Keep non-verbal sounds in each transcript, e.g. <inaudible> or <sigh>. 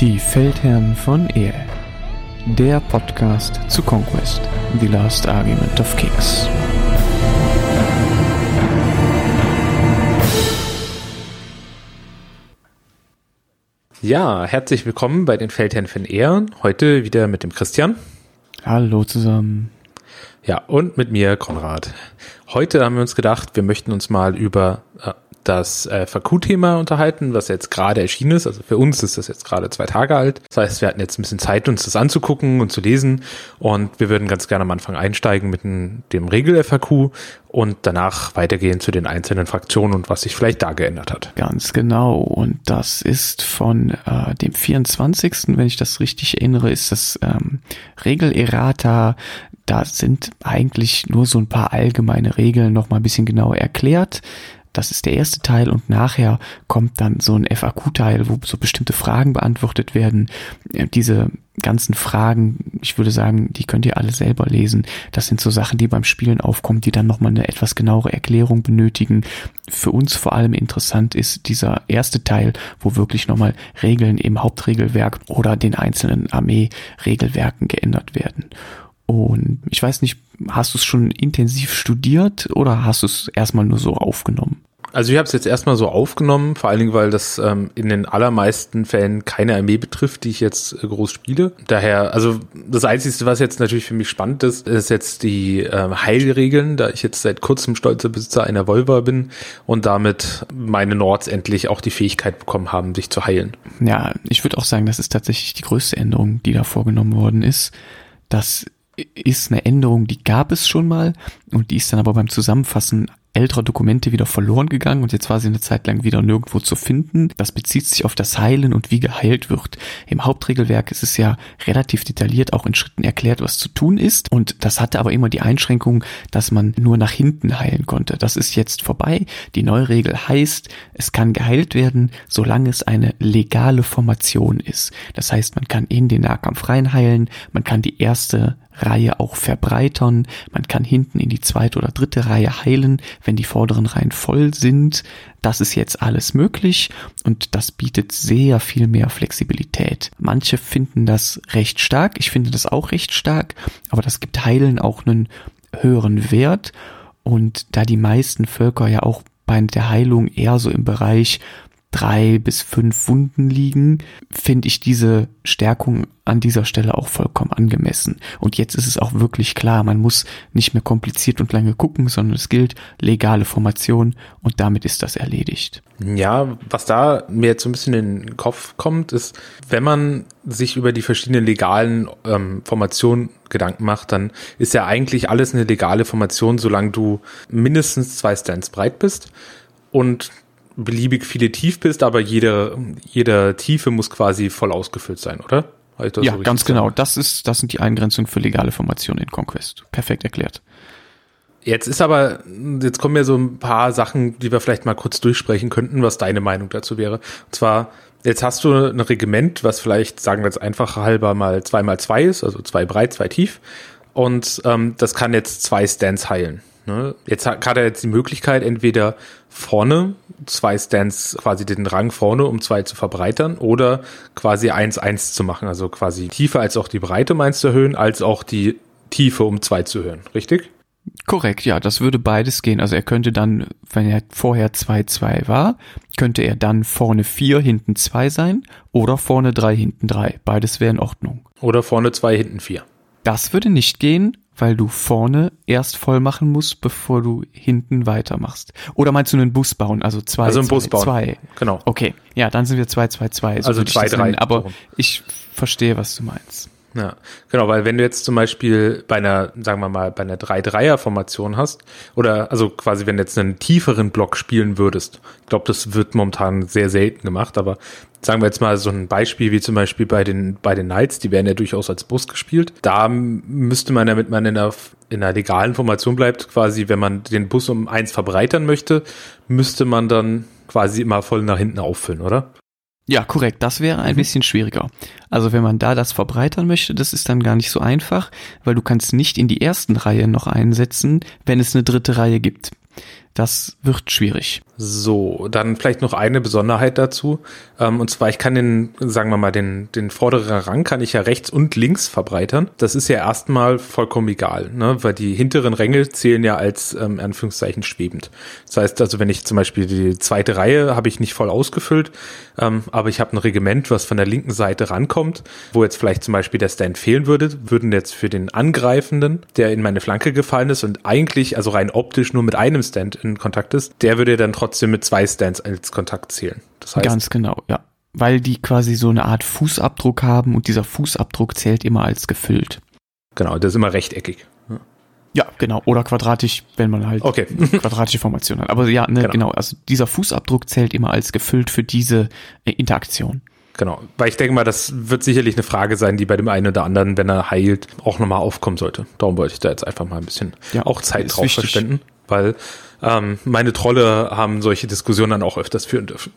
Die Feldherren von Ehl. Der Podcast zu Conquest, The Last Argument of Kings. Ja, herzlich willkommen bei den Feldherren von Ehren. Heute wieder mit dem Christian. Hallo zusammen. Ja, und mit mir, Konrad. Heute haben wir uns gedacht, wir möchten uns mal über äh, das äh, FAQ-Thema unterhalten, was jetzt gerade erschienen ist. Also für uns ist das jetzt gerade zwei Tage alt. Das heißt, wir hatten jetzt ein bisschen Zeit, uns das anzugucken und zu lesen. Und wir würden ganz gerne am Anfang einsteigen mit dem, dem Regel-FAQ und danach weitergehen zu den einzelnen Fraktionen und was sich vielleicht da geändert hat. Ganz genau. Und das ist von äh, dem 24., wenn ich das richtig erinnere, ist das ähm, Regel-Errata. Da sind eigentlich nur so ein paar allgemeine Regeln noch mal ein bisschen genauer erklärt. Das ist der erste Teil und nachher kommt dann so ein FAQ-Teil, wo so bestimmte Fragen beantwortet werden. Diese ganzen Fragen, ich würde sagen, die könnt ihr alle selber lesen. Das sind so Sachen, die beim Spielen aufkommen, die dann nochmal eine etwas genauere Erklärung benötigen. Für uns vor allem interessant ist dieser erste Teil, wo wirklich nochmal Regeln im Hauptregelwerk oder den einzelnen Armee-Regelwerken geändert werden. Und ich weiß nicht, hast du es schon intensiv studiert oder hast du es erstmal nur so aufgenommen? Also ich habe es jetzt erstmal so aufgenommen, vor allen Dingen, weil das ähm, in den allermeisten Fällen keine Armee betrifft, die ich jetzt äh, groß spiele. Daher, also das Einzige, was jetzt natürlich für mich spannend ist, ist jetzt die äh, Heilregeln, da ich jetzt seit kurzem stolzer Besitzer einer Volva bin und damit meine Nords endlich auch die Fähigkeit bekommen haben, sich zu heilen. Ja, ich würde auch sagen, das ist tatsächlich die größte Änderung, die da vorgenommen worden ist. Das ist eine Änderung, die gab es schon mal und die ist dann aber beim Zusammenfassen älterer Dokumente wieder verloren gegangen und jetzt war sie eine Zeit lang wieder nirgendwo zu finden. Das bezieht sich auf das Heilen und wie geheilt wird. Im Hauptregelwerk ist es ja relativ detailliert auch in Schritten erklärt, was zu tun ist und das hatte aber immer die Einschränkung, dass man nur nach hinten heilen konnte. Das ist jetzt vorbei. Die neue Regel heißt, es kann geheilt werden, solange es eine legale Formation ist. Das heißt, man kann in den Nahkampf reinheilen, man kann die erste Reihe auch verbreitern. Man kann hinten in die zweite oder dritte Reihe heilen, wenn die vorderen Reihen voll sind. Das ist jetzt alles möglich und das bietet sehr viel mehr Flexibilität. Manche finden das recht stark. Ich finde das auch recht stark, aber das gibt Heilen auch einen höheren Wert. Und da die meisten Völker ja auch bei der Heilung eher so im Bereich drei bis fünf Wunden liegen, finde ich diese Stärkung an dieser Stelle auch vollkommen angemessen. Und jetzt ist es auch wirklich klar, man muss nicht mehr kompliziert und lange gucken, sondern es gilt legale Formation und damit ist das erledigt. Ja, was da mir jetzt so ein bisschen in den Kopf kommt, ist, wenn man sich über die verschiedenen legalen ähm, Formationen Gedanken macht, dann ist ja eigentlich alles eine legale Formation, solange du mindestens zwei Stands breit bist und beliebig viele tief bist, aber jede, jede Tiefe muss quasi voll ausgefüllt sein, oder? Ja, so ganz genau. Das ist, das sind die Eingrenzungen für legale Formationen in Conquest. Perfekt erklärt. Jetzt ist aber, jetzt kommen ja so ein paar Sachen, die wir vielleicht mal kurz durchsprechen könnten, was deine Meinung dazu wäre. Und zwar, jetzt hast du ein Regiment, was vielleicht, sagen wir jetzt einfach halber mal zwei mal zwei ist, also zwei breit, zwei tief. Und ähm, das kann jetzt zwei Stands heilen. Ne? Jetzt hat, hat er jetzt die Möglichkeit, entweder vorne zwei Stands quasi den Rang vorne, um zwei zu verbreitern oder quasi eins eins zu machen. Also quasi Tiefe als auch die Breite eins zu erhöhen, als auch die Tiefe um zwei zu erhöhen. Richtig? Korrekt, ja, das würde beides gehen. Also er könnte dann, wenn er vorher 2-2 war, könnte er dann vorne 4, hinten 2 sein oder vorne 3, hinten 3. Beides wäre in Ordnung. Oder vorne 2, hinten 4. Das würde nicht gehen, weil du vorne erst voll machen musst, bevor du hinten weitermachst. Oder meinst du einen Bus bauen, also zwei, also einen zwei, Bus bauen. zwei. Genau. Okay, ja, dann sind wir zwei, zwei, zwei. So also zwei, drei. Aber ich verstehe, was du meinst. Ja, genau, weil wenn du jetzt zum Beispiel bei einer, sagen wir mal, bei einer 3-3er-Formation hast, oder also quasi, wenn du jetzt einen tieferen Block spielen würdest, ich glaube, das wird momentan sehr selten gemacht, aber sagen wir jetzt mal so ein Beispiel wie zum Beispiel bei den, bei den Knights, die werden ja durchaus als Bus gespielt. Da müsste man, damit man in einer, in einer legalen Formation bleibt, quasi, wenn man den Bus um eins verbreitern möchte, müsste man dann quasi immer voll nach hinten auffüllen, oder? Ja, korrekt. Das wäre ein mhm. bisschen schwieriger. Also wenn man da das verbreitern möchte, das ist dann gar nicht so einfach, weil du kannst nicht in die ersten Reihe noch einsetzen, wenn es eine dritte Reihe gibt. Das wird schwierig. So, dann vielleicht noch eine Besonderheit dazu. Ähm, und zwar, ich kann den, sagen wir mal, den, den vorderen Rang kann ich ja rechts und links verbreitern. Das ist ja erstmal vollkommen egal, ne? weil die hinteren Ränge zählen ja als ähm, Anführungszeichen schwebend. Das heißt also, wenn ich zum Beispiel die zweite Reihe habe ich nicht voll ausgefüllt, ähm, aber ich habe ein Regiment, was von der linken Seite rankommt, wo jetzt vielleicht zum Beispiel der Stand fehlen würde, würden jetzt für den Angreifenden, der in meine Flanke gefallen ist und eigentlich, also rein optisch nur mit einem Stand in Kontakt ist, der würde dann trotzdem mit zwei Stands als Kontakt zählen. Das heißt, Ganz genau, ja. Weil die quasi so eine Art Fußabdruck haben und dieser Fußabdruck zählt immer als gefüllt. Genau, der ist immer rechteckig. Ja, genau. Oder quadratisch, wenn man halt okay. <laughs> quadratische Formation hat. Aber ja, ne, genau. genau. Also dieser Fußabdruck zählt immer als gefüllt für diese äh, Interaktion. Genau, weil ich denke mal, das wird sicherlich eine Frage sein, die bei dem einen oder anderen, wenn er heilt, auch nochmal aufkommen sollte. Darum wollte ich da jetzt einfach mal ein bisschen ja, auch Zeit drauf wichtig. verschwenden, weil ähm, meine Trolle haben solche Diskussionen dann auch öfters führen dürfen.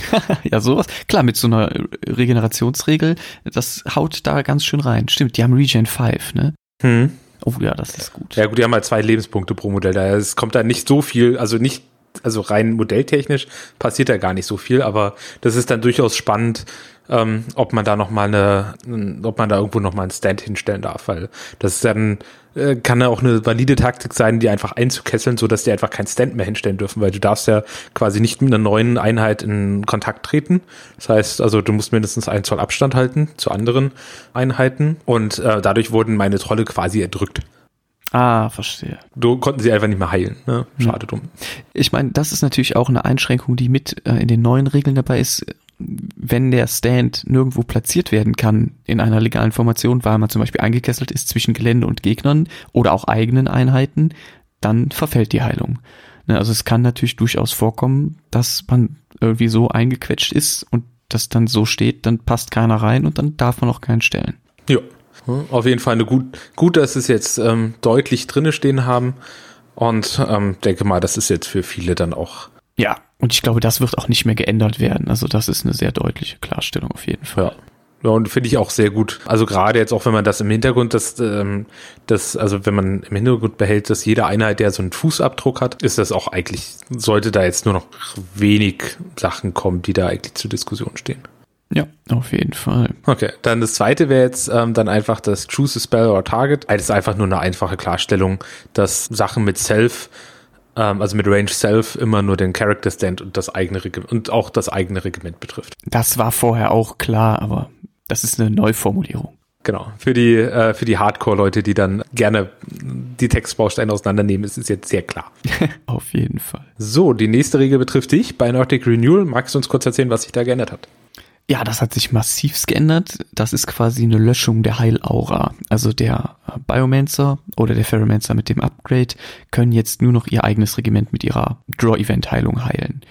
<laughs> ja, sowas. Klar, mit so einer Regenerationsregel, das haut da ganz schön rein. Stimmt, die haben Regen 5, ne? Hm. Oh ja, das ist gut. Ja gut, die haben halt zwei Lebenspunkte pro Modell. Da es kommt da nicht so viel, also nicht, also rein modelltechnisch passiert da gar nicht so viel, aber das ist dann durchaus spannend, ähm, ob man da noch mal eine, ob man da irgendwo noch mal einen Stand hinstellen darf, weil das dann äh, kann ja auch eine valide Taktik sein, die einfach einzukesseln, so dass die einfach keinen Stand mehr hinstellen dürfen, weil du darfst ja quasi nicht mit einer neuen Einheit in Kontakt treten. Das heißt, also du musst mindestens einen Zoll Abstand halten zu anderen Einheiten und äh, dadurch wurden meine Trolle quasi erdrückt. Ah, verstehe. Du konnten sie einfach nicht mehr heilen. Ne? Schade hm. dumm. Ich meine, das ist natürlich auch eine Einschränkung, die mit äh, in den neuen Regeln dabei ist wenn der Stand nirgendwo platziert werden kann in einer legalen Formation, weil man zum Beispiel eingekesselt ist zwischen Gelände und Gegnern oder auch eigenen Einheiten, dann verfällt die Heilung. Ne, also es kann natürlich durchaus vorkommen, dass man irgendwie so eingequetscht ist und das dann so steht, dann passt keiner rein und dann darf man auch keinen stellen. Ja, auf jeden Fall eine gut, gut, dass es jetzt ähm, deutlich drinne stehen haben und ähm, denke mal, das ist jetzt für viele dann auch ja, und ich glaube, das wird auch nicht mehr geändert werden. Also das ist eine sehr deutliche Klarstellung auf jeden Fall. Ja. Ja, und finde ich auch sehr gut. Also gerade jetzt auch, wenn man das im Hintergrund, das, ähm, das, also wenn man im Hintergrund behält, dass jede Einheit, der so einen Fußabdruck hat, ist das auch eigentlich, sollte da jetzt nur noch wenig Sachen kommen, die da eigentlich zur Diskussion stehen. Ja, auf jeden Fall. Okay, dann das zweite wäre jetzt ähm, dann einfach das Choose a Spell or Target. Das ist einfach nur eine einfache Klarstellung, dass Sachen mit Self ähm, also mit Range Self immer nur den Character Stand und das eigene Regiment und auch das eigene Regiment betrifft. Das war vorher auch klar, aber das ist eine Neuformulierung. Genau. Für die, äh, für die Hardcore-Leute, die dann gerne die Textbausteine auseinandernehmen, ist es jetzt sehr klar. <laughs> Auf jeden Fall. So, die nächste Regel betrifft dich bei Nordic Renewal. Magst du uns kurz erzählen, was sich da geändert hat? Ja, das hat sich massiv geändert. Das ist quasi eine Löschung der Heilaura. Also der äh, Biomancer oder der Ferromancer mit dem Upgrade können jetzt nur noch ihr eigenes Regiment mit ihrer Draw-Event-Heilung heilen.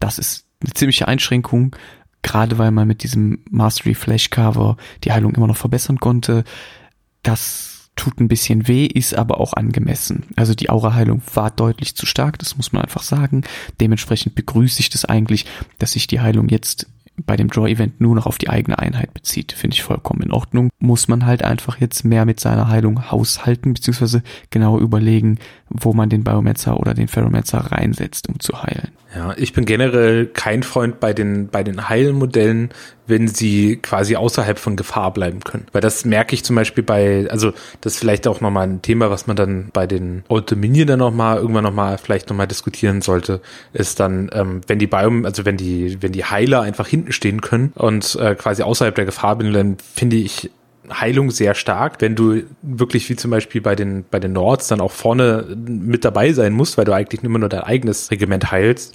Das ist eine ziemliche Einschränkung, gerade weil man mit diesem Mastery Flash Cover die Heilung immer noch verbessern konnte. Das tut ein bisschen weh, ist aber auch angemessen. Also die Aura-Heilung war deutlich zu stark, das muss man einfach sagen. Dementsprechend begrüße ich das eigentlich, dass sich die Heilung jetzt bei dem Draw-Event nur noch auf die eigene Einheit bezieht. Finde ich vollkommen in Ordnung. Muss man halt einfach jetzt mehr mit seiner Heilung haushalten, beziehungsweise genau überlegen, wo man den Biomancer oder den Ferromancer reinsetzt, um zu heilen. Ja, ich bin generell kein Freund bei den, bei den Heilmodellen, wenn sie quasi außerhalb von Gefahr bleiben können. Weil das merke ich zum Beispiel bei, also das ist vielleicht auch nochmal ein Thema, was man dann bei den Old Dominion dann nochmal, irgendwann nochmal, vielleicht nochmal diskutieren sollte, ist dann, ähm, wenn die Biom, also wenn die, wenn die Heiler einfach hinten stehen können und äh, quasi außerhalb der Gefahr bin, dann finde ich Heilung sehr stark. Wenn du wirklich wie zum Beispiel bei den, bei den Nords dann auch vorne mit dabei sein musst, weil du eigentlich immer nur dein eigenes Regiment heilst,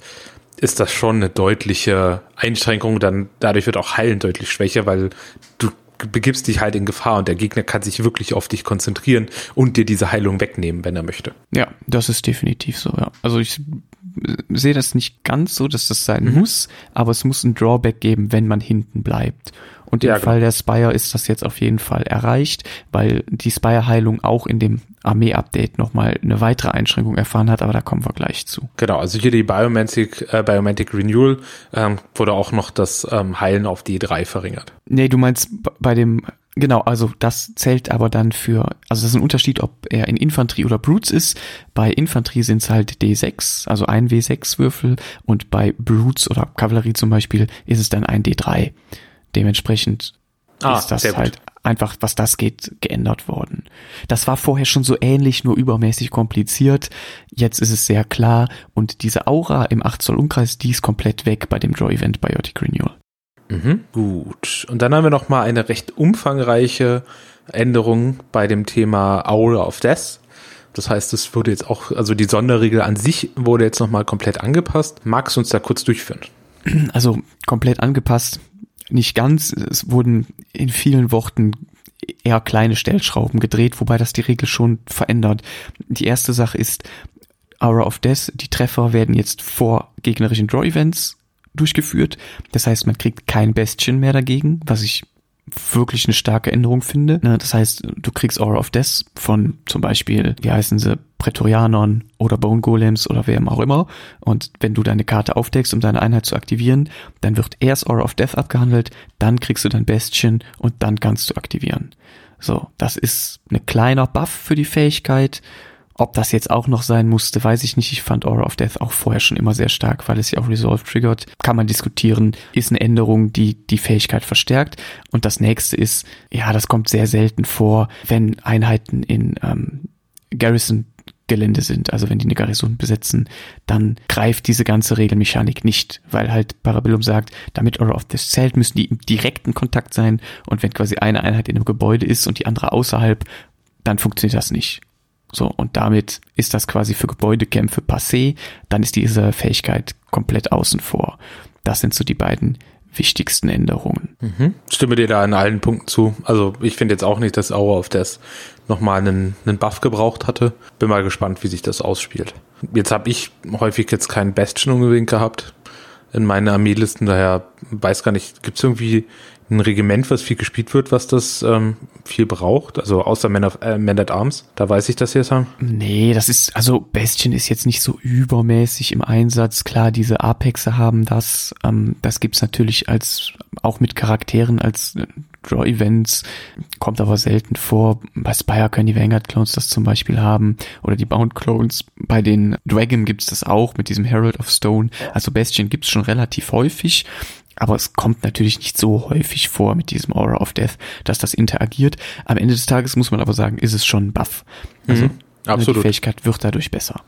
ist das schon eine deutliche Einschränkung. Dann dadurch wird auch Heilen deutlich schwächer, weil du begibst dich halt in Gefahr und der Gegner kann sich wirklich auf dich konzentrieren und dir diese Heilung wegnehmen, wenn er möchte. Ja, das ist definitiv so, ja. Also ich sehe das nicht ganz so, dass das sein mhm. muss, aber es muss ein Drawback geben, wenn man hinten bleibt. Und im ja, Fall der Spire ist das jetzt auf jeden Fall erreicht, weil die Spire-Heilung auch in dem Armee-Update nochmal eine weitere Einschränkung erfahren hat, aber da kommen wir gleich zu. Genau, also hier die Biomantic, äh, Biomantic Renewal ähm, wurde auch noch das ähm, Heilen auf die 3 verringert. Nee, du meinst bei dem Genau, also das zählt aber dann für, also das ist ein Unterschied, ob er in Infanterie oder Brutes ist. Bei Infanterie sind es halt D6, also ein W6-Würfel und bei Brutes oder Kavallerie zum Beispiel ist es dann ein D3. Dementsprechend ah, ist das halt einfach, was das geht, geändert worden. Das war vorher schon so ähnlich, nur übermäßig kompliziert. Jetzt ist es sehr klar und diese Aura im 8 Zoll Umkreis, die ist komplett weg bei dem Draw Event Biotic Renewal. Mhm, gut. Und dann haben wir noch mal eine recht umfangreiche Änderung bei dem Thema Aura of Death. Das heißt, es wurde jetzt auch, also die Sonderregel an sich wurde jetzt noch mal komplett angepasst. Magst du uns da kurz durchführen? Also komplett angepasst, nicht ganz. Es wurden in vielen Worten eher kleine Stellschrauben gedreht, wobei das die Regel schon verändert. Die erste Sache ist, Aura of Death, die Treffer werden jetzt vor gegnerischen Draw-Events durchgeführt. Das heißt, man kriegt kein Bestien mehr dagegen, was ich wirklich eine starke Änderung finde. Ne, das heißt, du kriegst Aura of Death von zum Beispiel, wie heißen sie, Prätorianern oder Bone Golems oder wem auch immer. Und wenn du deine Karte aufdeckst, um deine Einheit zu aktivieren, dann wird erst Aura of Death abgehandelt, dann kriegst du dein Bestien und dann kannst du aktivieren. So, das ist ein kleiner Buff für die Fähigkeit ob das jetzt auch noch sein musste, weiß ich nicht. Ich fand Aura of Death auch vorher schon immer sehr stark, weil es ja auch Resolve triggert. Kann man diskutieren. Ist eine Änderung, die die Fähigkeit verstärkt. Und das nächste ist, ja, das kommt sehr selten vor, wenn Einheiten in ähm, Garrison Gelände sind, also wenn die eine Garrison besetzen, dann greift diese ganze Regelmechanik nicht, weil halt Parabellum sagt, damit Aura of Death zählt, müssen die im direkten Kontakt sein und wenn quasi eine Einheit in einem Gebäude ist und die andere außerhalb, dann funktioniert das nicht. So, und damit ist das quasi für Gebäudekämpfe passé, dann ist diese Fähigkeit komplett außen vor. Das sind so die beiden wichtigsten Änderungen. Mhm. Stimme dir da in allen Punkten zu. Also ich finde jetzt auch nicht, dass Aura of Death nochmal einen, einen Buff gebraucht hatte. Bin mal gespannt, wie sich das ausspielt. Jetzt habe ich häufig jetzt keinen Bastion unbedingt gehabt in meinen Armeelisten, daher weiß gar nicht, gibt es irgendwie ein Regiment, was viel gespielt wird, was das ähm, viel braucht? Also außer Men, of, äh, Men at Arms, da weiß ich das jetzt haben. Nee, das ist, also Bastion ist jetzt nicht so übermäßig im Einsatz. Klar, diese Apexe haben das. Ähm, das gibt's natürlich als auch mit Charakteren als äh, Draw-Events, kommt aber selten vor. Bei Spire können die Vanguard-Clones das zum Beispiel haben oder die Bound-Clones. Bei den Dragon gibt's das auch mit diesem Herald of Stone. Also Bastion gibt's schon relativ häufig. Aber es kommt natürlich nicht so häufig vor mit diesem Aura of Death, dass das interagiert. Am Ende des Tages muss man aber sagen, ist es schon ein Buff. Also mhm, absolut. die Fähigkeit wird dadurch besser.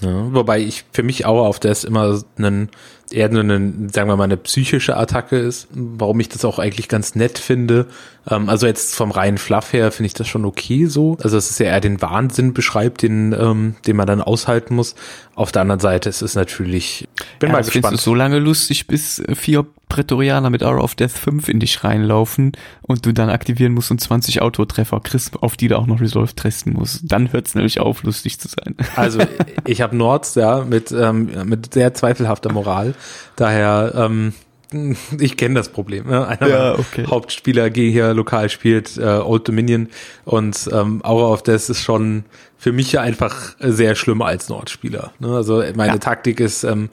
Ja, wobei ich für mich Aura of Death immer einen, eher nur eine, sagen wir mal, eine psychische Attacke ist, warum ich das auch eigentlich ganz nett finde. Ähm, also jetzt vom reinen Fluff her finde ich das schon okay so. Also es ist ja eher den Wahnsinn beschreibt, den, ähm, den man dann aushalten muss. Auf der anderen Seite ist es natürlich, bin ja, mal gespannt. Du so lange lustig, bis vier Prätorianer mit Hour of Death 5 in dich reinlaufen und du dann aktivieren musst und 20 Autotreffer kriegst, auf die du auch noch Resolve testen musst. Dann hört es nämlich auf, lustig zu sein. Also ich habe Nords, ja, mit, ähm, mit sehr zweifelhafter Moral. Daher, ähm, <laughs> ich kenne das Problem. Ne? Einer ja, okay. Hauptspieler G hier lokal spielt äh, Old Dominion und ähm, Aura of Death ist schon für mich ja einfach sehr schlimm als Nordspieler. Ne? Also meine ja. Taktik ist ähm,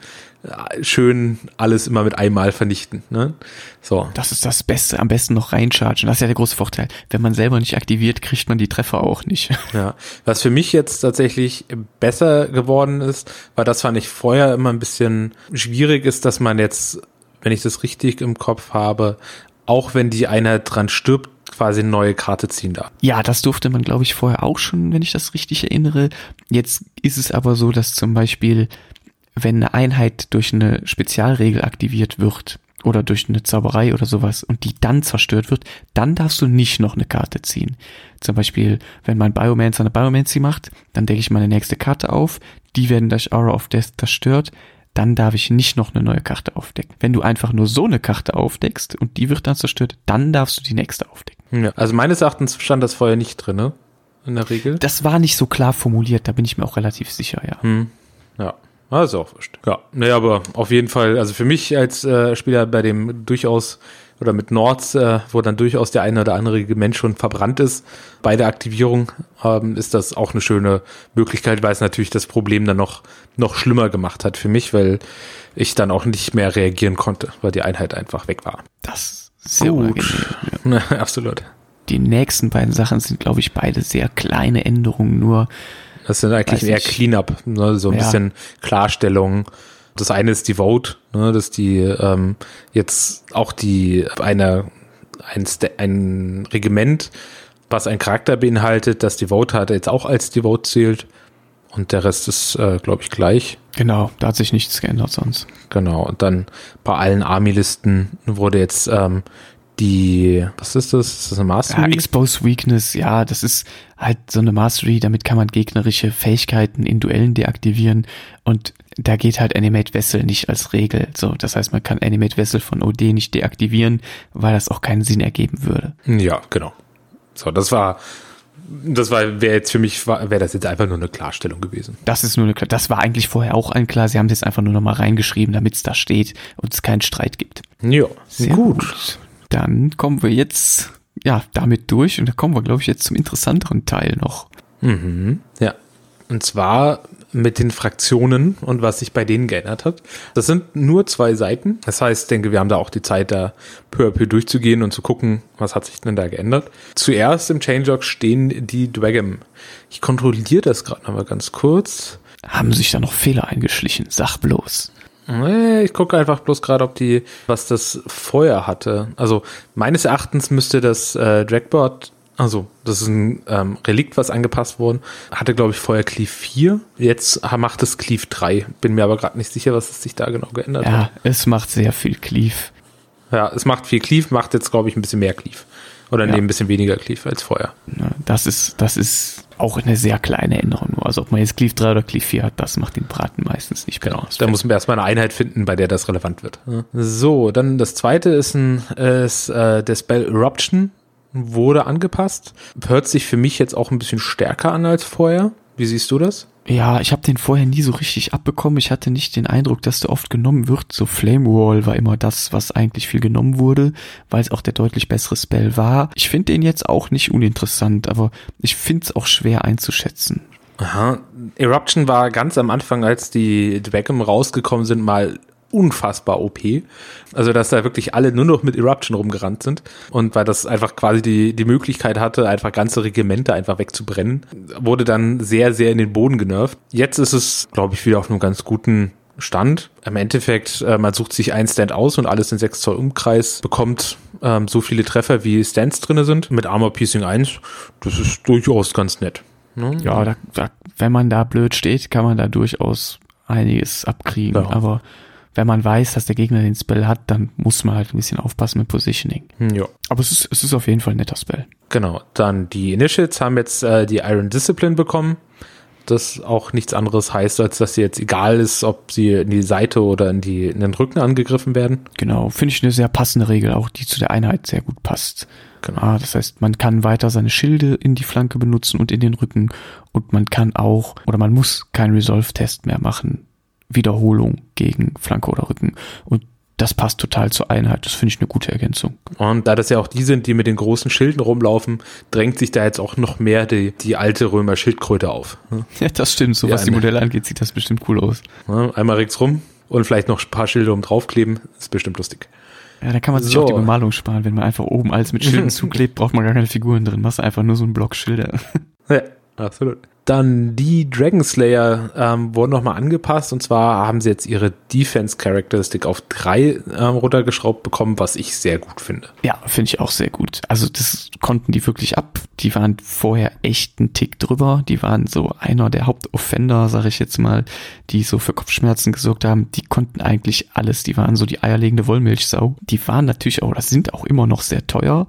schön alles immer mit einmal vernichten. Ne? So. Das ist das Beste, am besten noch reinchargen. Das ist ja der große Vorteil. Wenn man selber nicht aktiviert, kriegt man die Treffer auch nicht. <laughs> Ja. Was für mich jetzt tatsächlich besser geworden ist, weil das fand ich vorher immer ein bisschen schwierig ist, dass man jetzt, wenn ich das richtig im Kopf habe, auch wenn die Einheit dran stirbt, quasi eine neue Karte ziehen darf. Ja, das durfte man, glaube ich, vorher auch schon, wenn ich das richtig erinnere. Jetzt ist es aber so, dass zum Beispiel, wenn eine Einheit durch eine Spezialregel aktiviert wird oder durch eine Zauberei oder sowas und die dann zerstört wird, dann darfst du nicht noch eine Karte ziehen. Zum Beispiel, wenn mein Biomancer eine Biomancy macht, dann decke ich meine nächste Karte auf, die werden durch Aura of Death zerstört, dann darf ich nicht noch eine neue Karte aufdecken. Wenn du einfach nur so eine Karte aufdeckst und die wird dann zerstört, dann darfst du die nächste aufdecken. Ja, also meines Erachtens stand das vorher nicht drin, ne? In der Regel. Das war nicht so klar formuliert, da bin ich mir auch relativ sicher, ja. Hm. Ja. Also auch wurscht. Ja, naja, aber auf jeden Fall, also für mich als äh, Spieler bei dem durchaus oder mit Nords, äh, wo dann durchaus der eine oder andere Mensch schon verbrannt ist, bei der Aktivierung ähm, ist das auch eine schöne Möglichkeit, weil es natürlich das Problem dann noch, noch schlimmer gemacht hat für mich, weil ich dann auch nicht mehr reagieren konnte, weil die Einheit einfach weg war. Das ist sehr Gut. Ja. <laughs> Absolut. die nächsten beiden Sachen sind, glaube ich, beide sehr kleine Änderungen nur. Das sind eigentlich eher Cleanup, ne? so ein ja. bisschen Klarstellung. Das eine ist die Vote, ne? dass die ähm, jetzt auch die eine ein, ein Regiment, was ein Charakter beinhaltet, dass die Vote hat, jetzt auch als die Vote zählt. Und der Rest ist, äh, glaube ich, gleich. Genau, da hat sich nichts geändert sonst. Genau, und dann bei allen Army-Listen wurde jetzt ähm, die, was ist das? Ist das eine Mastery? Ja, Expose Weakness, ja, das ist halt so eine Mastery, damit kann man gegnerische Fähigkeiten in Duellen deaktivieren und da geht halt Animate Vessel nicht als Regel. So, das heißt, man kann Animate Vessel von OD nicht deaktivieren, weil das auch keinen Sinn ergeben würde. Ja, genau. So, das war das war wäre jetzt für mich wäre das jetzt einfach nur eine Klarstellung gewesen. Das ist nur eine das war eigentlich vorher auch ein klar. Sie haben es jetzt einfach nur noch mal reingeschrieben, damit es da steht und es keinen Streit gibt. Ja, sehr gut. gut. Dann kommen wir jetzt ja damit durch und da kommen wir glaube ich jetzt zum interessanteren Teil noch. Mhm. Ja. Und zwar mit den Fraktionen und was sich bei denen geändert hat. Das sind nur zwei Seiten. Das heißt, ich denke, wir haben da auch die Zeit, da peu à peu durchzugehen und zu gucken, was hat sich denn da geändert. Zuerst im Changelog stehen die Dragon. Ich kontrolliere das gerade nochmal ganz kurz. Haben sich da noch Fehler eingeschlichen? Sag bloß. Ich gucke einfach bloß gerade, ob die, was das vorher hatte. Also meines Erachtens müsste das äh, Dragboard also, das ist ein ähm, Relikt, was angepasst wurde. Hatte, glaube ich, vorher Cleave 4. Jetzt macht es Cleave 3. Bin mir aber gerade nicht sicher, was es sich da genau geändert ja, hat. Ja, es macht sehr viel Cleave. Ja, es macht viel Cleave, macht jetzt, glaube ich, ein bisschen mehr Cleave. Oder ja. nee, ein bisschen weniger Cleave als vorher. Das ist, das ist auch eine sehr kleine Änderung. Also ob man jetzt Cleave 3 oder Cleave 4 hat, das macht den Braten meistens nicht genau. Da muss man erstmal eine Einheit finden, bei der das relevant wird. So, dann das zweite ist ein ist, äh, der Spell Eruption wurde angepasst. Hört sich für mich jetzt auch ein bisschen stärker an als vorher. Wie siehst du das? Ja, ich habe den vorher nie so richtig abbekommen. Ich hatte nicht den Eindruck, dass der oft genommen wird. So Flame Wall war immer das, was eigentlich viel genommen wurde, weil es auch der deutlich bessere Spell war. Ich finde den jetzt auch nicht uninteressant, aber ich finde es auch schwer einzuschätzen. Aha. Eruption war ganz am Anfang, als die Dwagam rausgekommen sind, mal unfassbar OP. Also, dass da wirklich alle nur noch mit Eruption rumgerannt sind. Und weil das einfach quasi die, die Möglichkeit hatte, einfach ganze Regimente einfach wegzubrennen, wurde dann sehr, sehr in den Boden genervt. Jetzt ist es, glaube ich, wieder auf einem ganz guten Stand. Im Endeffekt, äh, man sucht sich ein Stand aus und alles in 6 Zoll Umkreis, bekommt ähm, so viele Treffer, wie Stands drinne sind. Mit Armor Piecing 1, das ist durchaus ganz nett. Ne? Ja, da, da, wenn man da blöd steht, kann man da durchaus einiges abkriegen. Ja. Aber wenn man weiß, dass der Gegner den Spell hat, dann muss man halt ein bisschen aufpassen mit Positioning. Hm, ja. Aber es ist, es ist auf jeden Fall ein netter Spell. Genau. Dann die Initiates haben jetzt äh, die Iron Discipline bekommen. Das auch nichts anderes heißt, als dass sie jetzt egal ist, ob sie in die Seite oder in, die, in den Rücken angegriffen werden. Genau, finde ich eine sehr passende Regel, auch die zu der Einheit sehr gut passt. Genau. Ah, das heißt, man kann weiter seine Schilde in die Flanke benutzen und in den Rücken und man kann auch, oder man muss keinen Resolve-Test mehr machen Wiederholung gegen Flanke oder Rücken. Und das passt total zur Einheit. Das finde ich eine gute Ergänzung. Und da das ja auch die sind, die mit den großen Schilden rumlaufen, drängt sich da jetzt auch noch mehr die, die alte Römer Schildkröte auf. Ja, das stimmt. So ja, was die Modelle angeht, sieht das bestimmt cool aus. einmal rechts rum und vielleicht noch ein paar Schilde um draufkleben. Ist bestimmt lustig. Ja, da kann man sich so. auch die Bemalung sparen. Wenn man einfach oben alles mit Schilden <laughs> zuklebt, braucht man gar keine Figuren drin. Machst einfach nur so einen Block Schilder. Ja, absolut. Dann die Dragon Slayer ähm, wurden nochmal angepasst und zwar haben sie jetzt ihre Defense Characteristic auf drei ähm, runtergeschraubt bekommen, was ich sehr gut finde. Ja, finde ich auch sehr gut. Also das konnten die wirklich ab. Die waren vorher echt einen Tick drüber. Die waren so einer der Hauptoffender, sage ich jetzt mal, die so für Kopfschmerzen gesorgt haben. Die konnten eigentlich alles. Die waren so die eierlegende Wollmilchsau. Die waren natürlich auch, das sind auch immer noch sehr teuer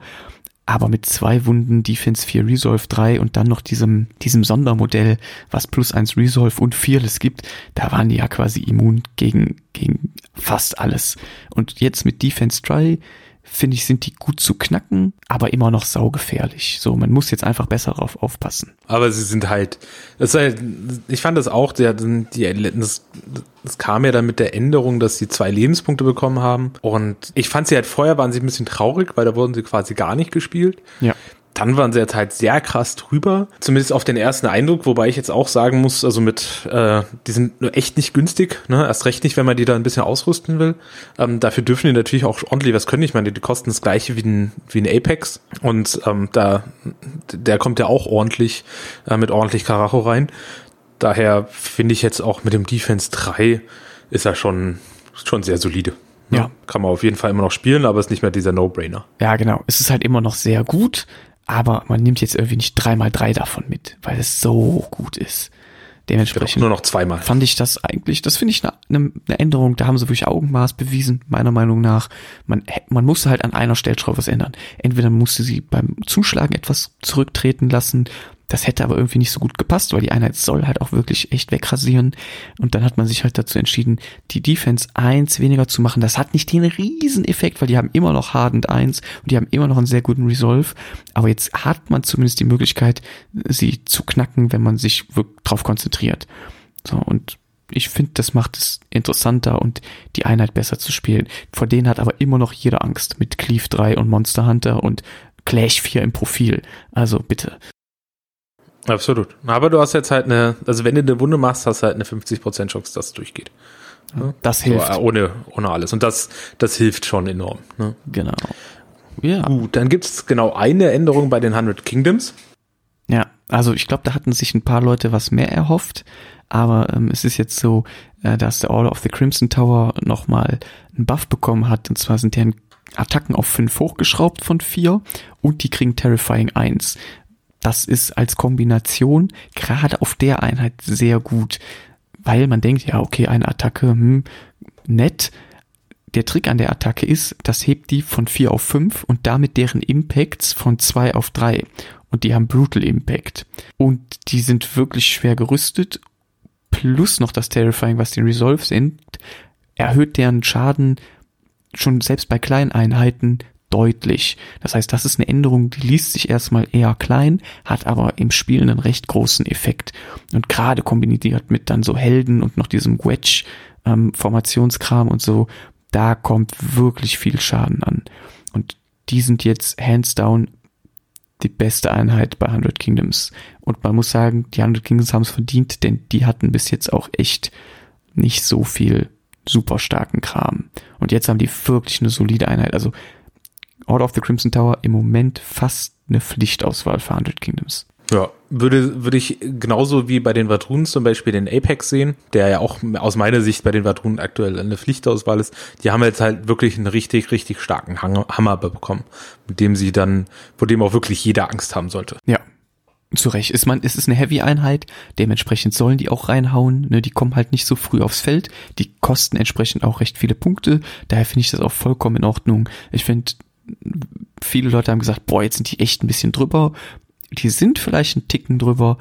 aber mit zwei Wunden Defense 4 Resolve 3 und dann noch diesem, diesem Sondermodell, was plus eins Resolve und Fearless gibt, da waren die ja quasi immun gegen, gegen fast alles. Und jetzt mit Defense 3 finde ich, sind die gut zu knacken, aber immer noch saugefährlich. So, man muss jetzt einfach besser darauf aufpassen. Aber sie sind halt, das ist halt ich fand das auch, die, die, das, das kam ja dann mit der Änderung, dass sie zwei Lebenspunkte bekommen haben. Und ich fand sie halt vorher waren sie ein bisschen traurig, weil da wurden sie quasi gar nicht gespielt. Ja. Dann waren sie jetzt halt sehr krass drüber, zumindest auf den ersten Eindruck, wobei ich jetzt auch sagen muss, also mit, äh, die sind nur echt nicht günstig, ne? erst recht nicht, wenn man die da ein bisschen ausrüsten will. Ähm, dafür dürfen die natürlich auch ordentlich was können. Ich meine, die kosten das gleiche wie ein, wie ein Apex und ähm, da, der kommt ja auch ordentlich, äh, mit ordentlich Karacho rein. Daher finde ich jetzt auch mit dem Defense 3 ist er schon, schon sehr solide. Ne? Ja. Kann man auf jeden Fall immer noch spielen, aber ist nicht mehr dieser No-Brainer. Ja, genau. Es ist halt immer noch sehr gut, aber man nimmt jetzt irgendwie nicht dreimal drei davon mit, weil es so gut ist. Dementsprechend nur noch zweimal. Fand ich das eigentlich, das finde ich eine, eine Änderung, da haben sie wirklich Augenmaß bewiesen, meiner Meinung nach. Man, man musste halt an einer Stellschraube was ändern. Entweder musste sie beim Zuschlagen etwas zurücktreten lassen, das hätte aber irgendwie nicht so gut gepasst, weil die Einheit soll halt auch wirklich echt wegrasieren. Und dann hat man sich halt dazu entschieden, die Defense eins weniger zu machen. Das hat nicht den riesen Effekt, weil die haben immer noch Hardened eins und die haben immer noch einen sehr guten Resolve. Aber jetzt hat man zumindest die Möglichkeit, sie zu knacken, wenn man sich drauf konzentriert. So, und ich finde, das macht es interessanter und die Einheit besser zu spielen. Vor denen hat aber immer noch jeder Angst mit Cleave 3 und Monster Hunter und Clash 4 im Profil. Also bitte. Absolut. Aber du hast jetzt halt eine, also wenn du eine Wunde machst, hast du halt eine 50% Chance, dass es durchgeht. Ja, das hilft. So, äh, ohne, ohne alles. Und das, das hilft schon enorm. Ne? Genau. Ja. Gut, dann gibt's genau eine Änderung bei den 100 Kingdoms. Ja, also ich glaube, da hatten sich ein paar Leute was mehr erhofft. Aber ähm, es ist jetzt so, äh, dass der Order of the Crimson Tower nochmal einen Buff bekommen hat. Und zwar sind deren Attacken auf 5 hochgeschraubt von 4 und die kriegen Terrifying 1 das ist als Kombination gerade auf der Einheit sehr gut, weil man denkt, ja, okay, eine Attacke, hm, nett. Der Trick an der Attacke ist, das hebt die von 4 auf 5 und damit deren Impacts von 2 auf 3. Und die haben Brutal Impact. Und die sind wirklich schwer gerüstet. Plus noch das Terrifying, was die Resolve sind, erhöht deren Schaden schon selbst bei kleinen Einheiten deutlich. Das heißt, das ist eine Änderung, die liest sich erstmal eher klein, hat aber im Spiel einen recht großen Effekt. Und gerade kombiniert mit dann so Helden und noch diesem Wedge ähm, und so, da kommt wirklich viel Schaden an. Und die sind jetzt hands down die beste Einheit bei 100 Kingdoms. Und man muss sagen, die 100 Kingdoms haben es verdient, denn die hatten bis jetzt auch echt nicht so viel super starken Kram. Und jetzt haben die wirklich eine solide Einheit. Also Order of the Crimson Tower im Moment fast eine Pflichtauswahl für 100 Kingdoms. Ja, würde, würde ich genauso wie bei den Vatrunen zum Beispiel den Apex sehen, der ja auch aus meiner Sicht bei den Vatrunen aktuell eine Pflichtauswahl ist. Die haben jetzt halt wirklich einen richtig, richtig starken Hammer bekommen, mit dem sie dann, vor dem auch wirklich jeder Angst haben sollte. Ja. Zu Recht. Ist man, es ist eine Heavy-Einheit, dementsprechend sollen die auch reinhauen, ne, die kommen halt nicht so früh aufs Feld, die kosten entsprechend auch recht viele Punkte, daher finde ich das auch vollkommen in Ordnung. Ich finde, viele Leute haben gesagt, boah, jetzt sind die echt ein bisschen drüber. Die sind vielleicht ein Ticken drüber,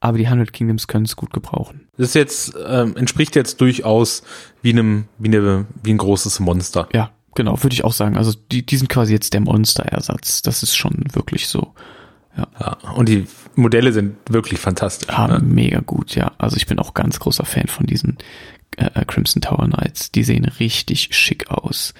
aber die 100 Kingdoms können es gut gebrauchen. Das ist jetzt, ähm, entspricht jetzt durchaus wie einem, wie, eine, wie ein großes Monster. Ja, genau, würde ich auch sagen. Also die, die sind quasi jetzt der Monsterersatz. Das ist schon wirklich so. Ja. ja. Und die Modelle sind wirklich fantastisch. Ja, ne? mega gut, ja. Also ich bin auch ganz großer Fan von diesen äh, Crimson Tower Knights. Die sehen richtig schick aus.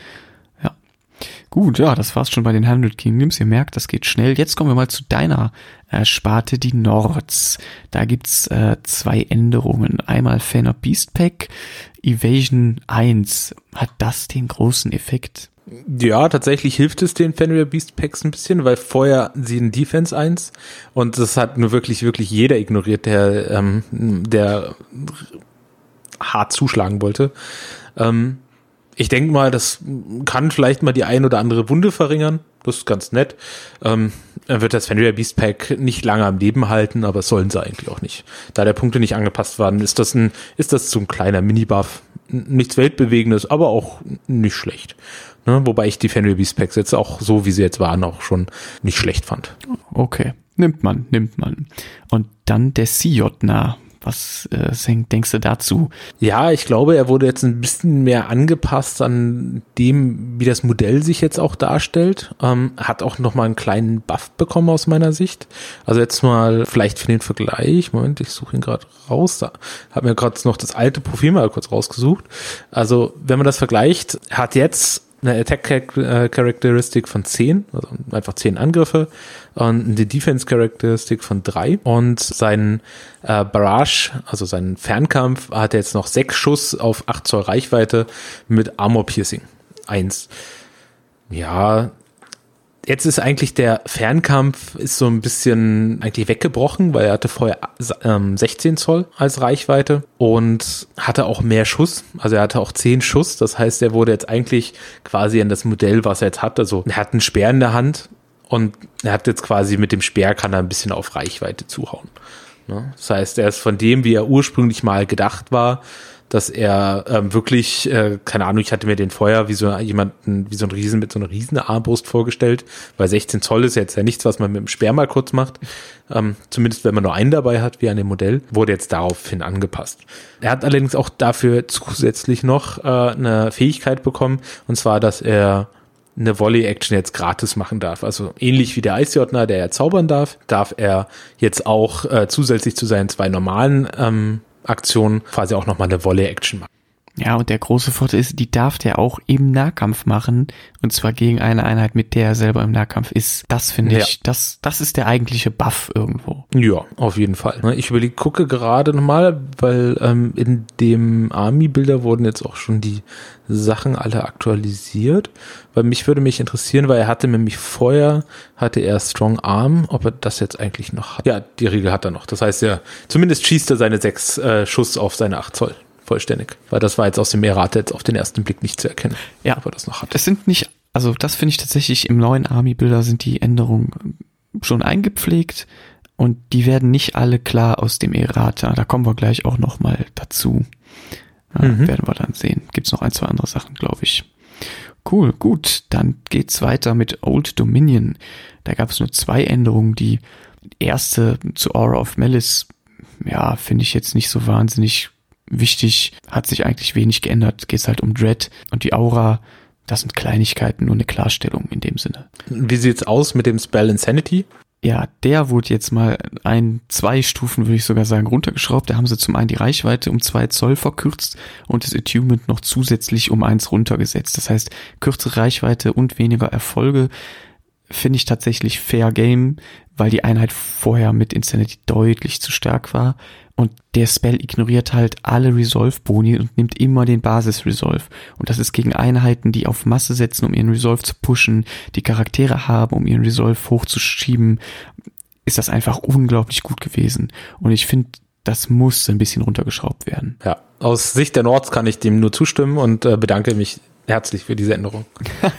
Gut, ja, das war's schon bei den 100 Kingdoms. Ihr merkt, das geht schnell. Jetzt kommen wir mal zu deiner äh, Sparte, die Nords. Da gibt's äh, zwei Änderungen. Einmal Fan of Beast Pack, Evasion 1. Hat das den großen Effekt? Ja, tatsächlich hilft es den Fenrir Beast Packs ein bisschen, weil vorher sie ein Defense 1 und das hat nur wirklich, wirklich jeder ignoriert, der, ähm, der hart zuschlagen wollte. Ähm, ich denke mal, das kann vielleicht mal die ein oder andere Wunde verringern. Das ist ganz nett. Ähm, dann wird das Fenrir Beast Pack nicht lange am Leben halten, aber sollen sie eigentlich auch nicht. Da der Punkte nicht angepasst waren, ist das ein, ist das so ein kleiner Mini-Buff. Nichts Weltbewegendes, aber auch nicht schlecht. Ne? Wobei ich die Fenrir Beast Packs jetzt auch so, wie sie jetzt waren, auch schon nicht schlecht fand. Okay. Nimmt man, nimmt man. Und dann der Sijotna. Was äh, denkst du dazu? Ja, ich glaube, er wurde jetzt ein bisschen mehr angepasst an dem, wie das Modell sich jetzt auch darstellt. Ähm, hat auch noch mal einen kleinen Buff bekommen aus meiner Sicht. Also jetzt mal vielleicht für den Vergleich. Moment, ich suche ihn gerade raus. Da habe mir gerade noch das alte Profil mal kurz rausgesucht. Also wenn man das vergleicht, hat jetzt eine Attack Characteristic von 10, also einfach 10 Angriffe und eine Defense Characteristic von 3 und sein äh, Barrage, also sein Fernkampf, hat jetzt noch 6 Schuss auf 8 Zoll Reichweite mit Armor Piercing 1. Ja, jetzt ist eigentlich der Fernkampf ist so ein bisschen eigentlich weggebrochen, weil er hatte vorher ähm, 16 Zoll als Reichweite und hatte auch mehr Schuss. Also er hatte auch 10 Schuss. Das heißt, er wurde jetzt eigentlich quasi an das Modell, was er jetzt hat. Also er hat einen Speer in der Hand und er hat jetzt quasi mit dem Speer kann er ein bisschen auf Reichweite zuhauen. Ne? Das heißt, er ist von dem, wie er ursprünglich mal gedacht war, dass er ähm, wirklich, äh, keine Ahnung, ich hatte mir den vorher wie so jemanden, wie so ein Riesen mit so einer riesen Armbrust vorgestellt, weil 16 Zoll ist jetzt ja nichts, was man mit dem Speer mal kurz macht. Ähm, zumindest wenn man nur einen dabei hat, wie an dem Modell, wurde jetzt daraufhin angepasst. Er hat allerdings auch dafür zusätzlich noch äh, eine Fähigkeit bekommen, und zwar, dass er eine Volley-Action jetzt gratis machen darf. Also ähnlich wie der Eisjotner, der ja zaubern darf, darf er jetzt auch äh, zusätzlich zu seinen zwei normalen ähm, Aktion quasi auch nochmal eine Wolle-Action machen. Ja, und der große Vorteil ist, die darf der auch im Nahkampf machen. Und zwar gegen eine Einheit, mit der er selber im Nahkampf ist. Das finde ich, das, das ist der eigentliche Buff irgendwo. Ja, auf jeden Fall. Ne, ich überlege, gucke gerade nochmal, weil ähm, in dem Army-Bilder wurden jetzt auch schon die Sachen alle aktualisiert. Weil mich würde mich interessieren, weil er hatte nämlich vorher, hatte er Strong Arm, ob er das jetzt eigentlich noch hat. Ja, die Regel hat er noch. Das heißt, er zumindest schießt er seine sechs äh, Schuss auf seine acht Zoll vollständig. Weil das war jetzt aus dem Errate jetzt auf den ersten Blick nicht zu erkennen. Ja, ob er das noch hat. Es sind nicht, also das finde ich tatsächlich im neuen Army-Bilder sind die Änderungen schon eingepflegt und die werden nicht alle klar aus dem Errata. Da kommen wir gleich auch noch mal dazu. Ja, mhm. Werden wir dann sehen. Gibt's noch ein, zwei andere Sachen, glaube ich. Cool, gut. Dann geht's weiter mit Old Dominion. Da gab es nur zwei Änderungen. Die erste zu Aura of Malice, ja, finde ich jetzt nicht so wahnsinnig wichtig, hat sich eigentlich wenig geändert. Geht halt um Dread und die Aura. Das sind Kleinigkeiten, nur eine Klarstellung in dem Sinne. Wie sieht's aus mit dem Spell Insanity? Ja, der wurde jetzt mal ein, zwei Stufen, würde ich sogar sagen, runtergeschraubt. Da haben sie zum einen die Reichweite um zwei Zoll verkürzt und das Attunement noch zusätzlich um eins runtergesetzt. Das heißt, kürzere Reichweite und weniger Erfolge finde ich tatsächlich fair game, weil die Einheit vorher mit Insanity deutlich zu stark war. Und der Spell ignoriert halt alle Resolve-Boni und nimmt immer den Basis-Resolve. Und das ist gegen Einheiten, die auf Masse setzen, um ihren Resolve zu pushen, die Charaktere haben, um ihren Resolve hochzuschieben, ist das einfach unglaublich gut gewesen. Und ich finde, das muss ein bisschen runtergeschraubt werden. Ja, aus Sicht der Nords kann ich dem nur zustimmen und äh, bedanke mich herzlich für diese Änderung.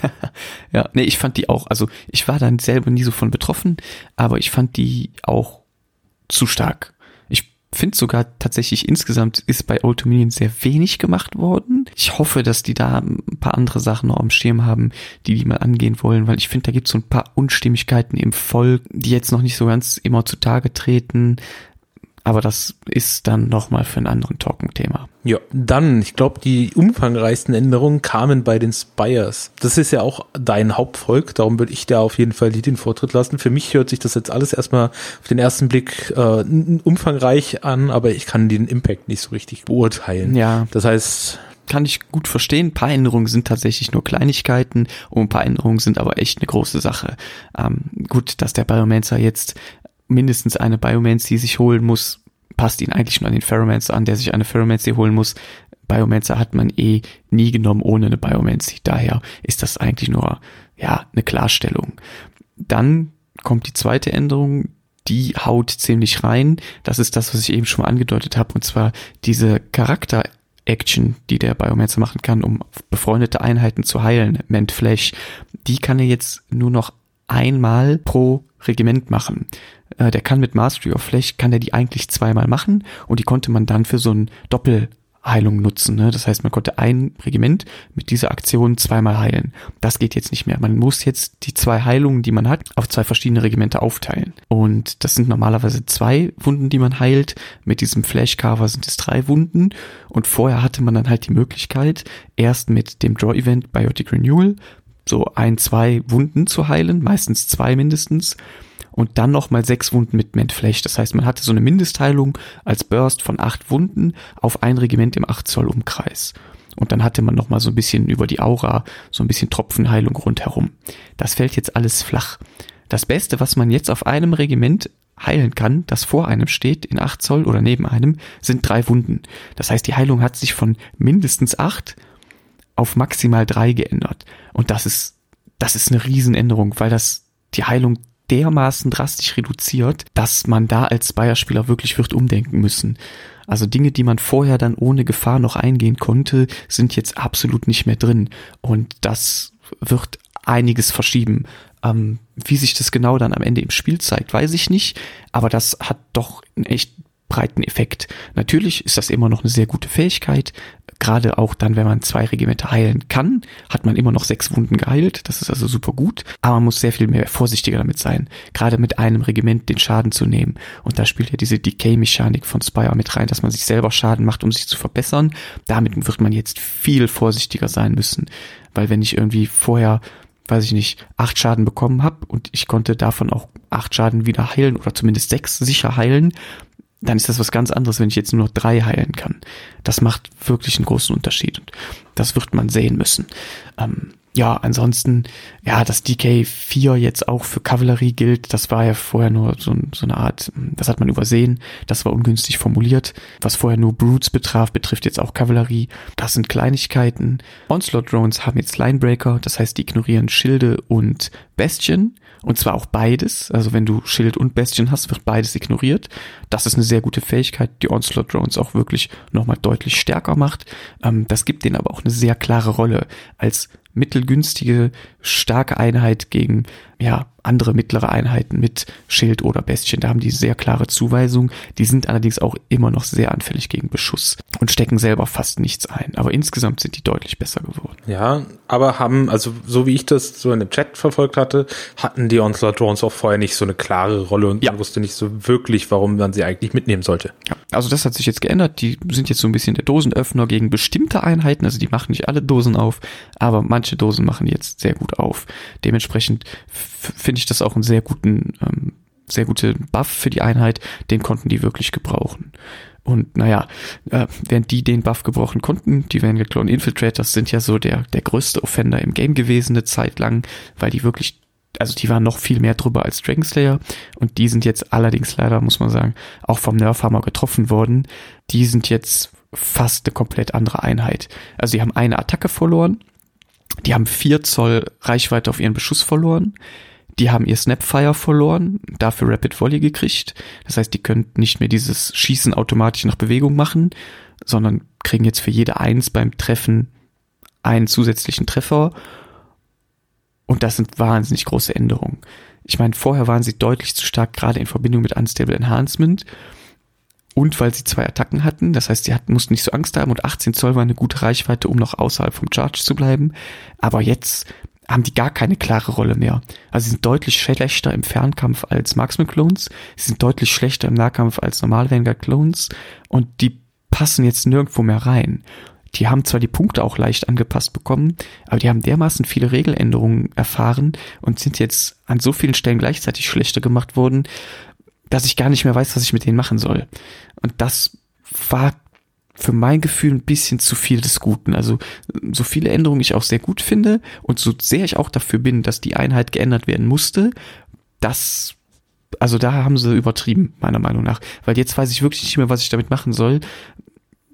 <laughs> ja, nee, ich fand die auch, also ich war dann selber nie so von betroffen, aber ich fand die auch zu stark finde sogar tatsächlich insgesamt ist bei Old Dominion sehr wenig gemacht worden. Ich hoffe, dass die da ein paar andere Sachen noch am Schirm haben, die die mal angehen wollen, weil ich finde, da gibt es so ein paar Unstimmigkeiten im Volk, die jetzt noch nicht so ganz immer zutage treten. Aber das ist dann nochmal für einen anderen Talken-Thema. Ja, dann, ich glaube, die umfangreichsten Änderungen kamen bei den Spires. Das ist ja auch dein Hauptvolk, darum würde ich da auf jeden Fall die den Vortritt lassen. Für mich hört sich das jetzt alles erstmal auf den ersten Blick äh, umfangreich an, aber ich kann den Impact nicht so richtig beurteilen. Ja. Das heißt, kann ich gut verstehen. Ein paar Änderungen sind tatsächlich nur Kleinigkeiten und ein paar Änderungen sind aber echt eine große Sache. Ähm, gut, dass der Biomancer jetzt mindestens eine Biomancy sich holen muss, passt ihn eigentlich nur an den Ferromancer an, der sich eine Ferromancy holen muss. Biomancer hat man eh nie genommen ohne eine Biomancy. Daher ist das eigentlich nur, ja, eine Klarstellung. Dann kommt die zweite Änderung, die haut ziemlich rein. Das ist das, was ich eben schon mal angedeutet habe, und zwar diese Charakter Action, die der Biomancer machen kann, um befreundete Einheiten zu heilen, Ment Flash, die kann er jetzt nur noch einmal pro Regiment machen. Äh, der kann mit Mastery of Flesh, kann er die eigentlich zweimal machen und die konnte man dann für so ein Doppelheilung nutzen. Ne? Das heißt, man konnte ein Regiment mit dieser Aktion zweimal heilen. Das geht jetzt nicht mehr. Man muss jetzt die zwei Heilungen, die man hat, auf zwei verschiedene Regimente aufteilen. Und das sind normalerweise zwei Wunden, die man heilt. Mit diesem Flash-Cover sind es drei Wunden. Und vorher hatte man dann halt die Möglichkeit, erst mit dem Draw-Event Biotic Renewal so ein, zwei Wunden zu heilen, meistens zwei mindestens, und dann nochmal sechs Wunden mit Mentflesh. Das heißt, man hatte so eine Mindestheilung als Burst von acht Wunden auf ein Regiment im 8 Zoll Umkreis. Und dann hatte man nochmal so ein bisschen über die Aura, so ein bisschen Tropfenheilung rundherum. Das fällt jetzt alles flach. Das Beste, was man jetzt auf einem Regiment heilen kann, das vor einem steht, in acht Zoll oder neben einem, sind drei Wunden. Das heißt, die Heilung hat sich von mindestens acht auf maximal drei geändert. Und das ist, das ist eine Riesenänderung, weil das die Heilung dermaßen drastisch reduziert, dass man da als Bayer-Spieler wirklich wird umdenken müssen. Also Dinge, die man vorher dann ohne Gefahr noch eingehen konnte, sind jetzt absolut nicht mehr drin. Und das wird einiges verschieben. Ähm, wie sich das genau dann am Ende im Spiel zeigt, weiß ich nicht. Aber das hat doch einen echt breiten Effekt. Natürlich ist das immer noch eine sehr gute Fähigkeit. Gerade auch dann, wenn man zwei Regimenter heilen kann, hat man immer noch sechs Wunden geheilt. Das ist also super gut. Aber man muss sehr viel mehr vorsichtiger damit sein. Gerade mit einem Regiment den Schaden zu nehmen. Und da spielt ja diese Decay-Mechanik von Spire mit rein, dass man sich selber Schaden macht, um sich zu verbessern. Damit wird man jetzt viel vorsichtiger sein müssen. Weil wenn ich irgendwie vorher weiß ich nicht, acht Schaden bekommen habe und ich konnte davon auch acht Schaden wieder heilen oder zumindest sechs sicher heilen, dann ist das was ganz anderes, wenn ich jetzt nur noch drei heilen kann. Das macht wirklich einen großen Unterschied und das wird man sehen müssen. Ähm, ja, ansonsten, ja, dass DK4 jetzt auch für Kavallerie gilt, das war ja vorher nur so, so, eine Art, das hat man übersehen, das war ungünstig formuliert. Was vorher nur Brutes betraf, betrifft jetzt auch Kavallerie. Das sind Kleinigkeiten. Onslaught Drones haben jetzt Linebreaker, das heißt, die ignorieren Schilde und Bastion. Und zwar auch beides. Also wenn du Schild und Bastion hast, wird beides ignoriert. Das ist eine sehr gute Fähigkeit, die Onslaught Drones auch wirklich nochmal deutlich stärker macht. Ähm, das gibt denen aber auch eine sehr klare Rolle als mittelgünstige, starke Einheit gegen ja, andere mittlere Einheiten mit Schild oder Bestien. Da haben die sehr klare Zuweisung. Die sind allerdings auch immer noch sehr anfällig gegen Beschuss und stecken selber fast nichts ein. Aber insgesamt sind die deutlich besser geworden. Ja, aber haben, also so wie ich das so in dem Chat verfolgt hatte, hatten die Onslaught Drones auch vorher nicht so eine klare Rolle und ja. man wusste nicht so wirklich, warum man sie eigentlich mitnehmen sollte. Ja, also das hat sich jetzt geändert. Die sind jetzt so ein bisschen der Dosenöffner gegen bestimmte Einheiten. Also die machen nicht alle Dosen auf, aber manche Dosen machen jetzt sehr gut auf. Dementsprechend finde ich das auch einen sehr guten, ähm, sehr gute Buff für die Einheit. Den konnten die wirklich gebrauchen. Und naja, äh, während die den Buff gebrochen konnten, die Vanguard Clone Infiltrators sind ja so der, der größte Offender im Game gewesen eine Zeit lang, weil die wirklich, also die waren noch viel mehr drüber als Dragon Slayer und die sind jetzt allerdings leider, muss man sagen, auch vom Nerfhammer getroffen worden. Die sind jetzt fast eine komplett andere Einheit. Also die haben eine Attacke verloren, die haben vier Zoll Reichweite auf ihren Beschuss verloren, die haben ihr Snapfire verloren, dafür Rapid Volley gekriegt. Das heißt, die können nicht mehr dieses Schießen automatisch nach Bewegung machen, sondern kriegen jetzt für jede Eins beim Treffen einen zusätzlichen Treffer. Und das sind wahnsinnig große Änderungen. Ich meine, vorher waren sie deutlich zu stark, gerade in Verbindung mit Unstable Enhancement. Und weil sie zwei Attacken hatten, das heißt, sie hatten, mussten nicht so Angst haben und 18 Zoll war eine gute Reichweite, um noch außerhalb vom Charge zu bleiben. Aber jetzt haben die gar keine klare Rolle mehr. Also sie sind deutlich schlechter im Fernkampf als Marksman Clones, sie sind deutlich schlechter im Nahkampf als normal Vanguard Clones und die passen jetzt nirgendwo mehr rein. Die haben zwar die Punkte auch leicht angepasst bekommen, aber die haben dermaßen viele Regeländerungen erfahren und sind jetzt an so vielen Stellen gleichzeitig schlechter gemacht worden, dass ich gar nicht mehr weiß, was ich mit denen machen soll. Und das war für mein Gefühl ein bisschen zu viel des Guten. Also so viele Änderungen ich auch sehr gut finde und so sehr ich auch dafür bin, dass die Einheit geändert werden musste, das, also da haben sie übertrieben, meiner Meinung nach. Weil jetzt weiß ich wirklich nicht mehr, was ich damit machen soll.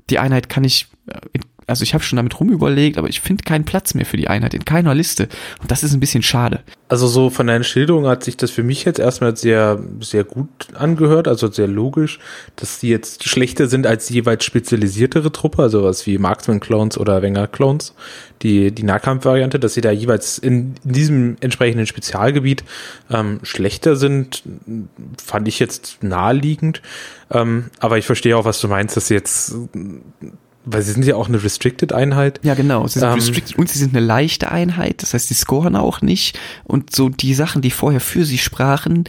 Die Einheit kann ich in also ich habe schon damit rumüberlegt, aber ich finde keinen Platz mehr für die Einheit in keiner Liste. Und das ist ein bisschen schade. Also so von deinen Schilderungen hat sich das für mich jetzt erstmal sehr, sehr gut angehört, also sehr logisch, dass die jetzt schlechter sind als jeweils spezialisiertere Truppe, also was wie Marksman-Clones oder Wenger-Clones, die, die Nahkampfvariante, dass sie da jeweils in, in diesem entsprechenden Spezialgebiet ähm, schlechter sind, fand ich jetzt naheliegend. Ähm, aber ich verstehe auch, was du meinst, dass sie jetzt weil sie sind ja auch eine Restricted-Einheit. Ja, genau. Sie sind ähm, Restricted und sie sind eine leichte Einheit. Das heißt, die scoren auch nicht. Und so die Sachen, die vorher für sie sprachen,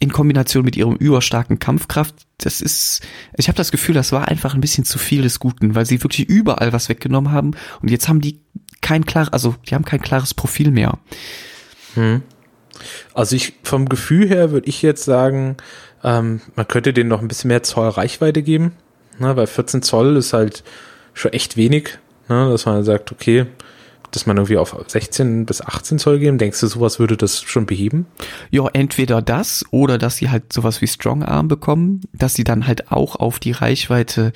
in Kombination mit ihrem überstarken Kampfkraft, das ist, ich habe das Gefühl, das war einfach ein bisschen zu viel des Guten, weil sie wirklich überall was weggenommen haben und jetzt haben die kein klar, also die haben kein klares Profil mehr. Hm. Also ich vom Gefühl her würde ich jetzt sagen, ähm, man könnte denen noch ein bisschen mehr Zoll Reichweite geben ne, weil 14 Zoll ist halt schon echt wenig, ne? dass man sagt, okay, dass man irgendwie auf 16 bis 18 Zoll gehen. Denkst du, sowas würde das schon beheben? Ja, entweder das oder dass sie halt sowas wie Strong Arm bekommen, dass sie dann halt auch auf die Reichweite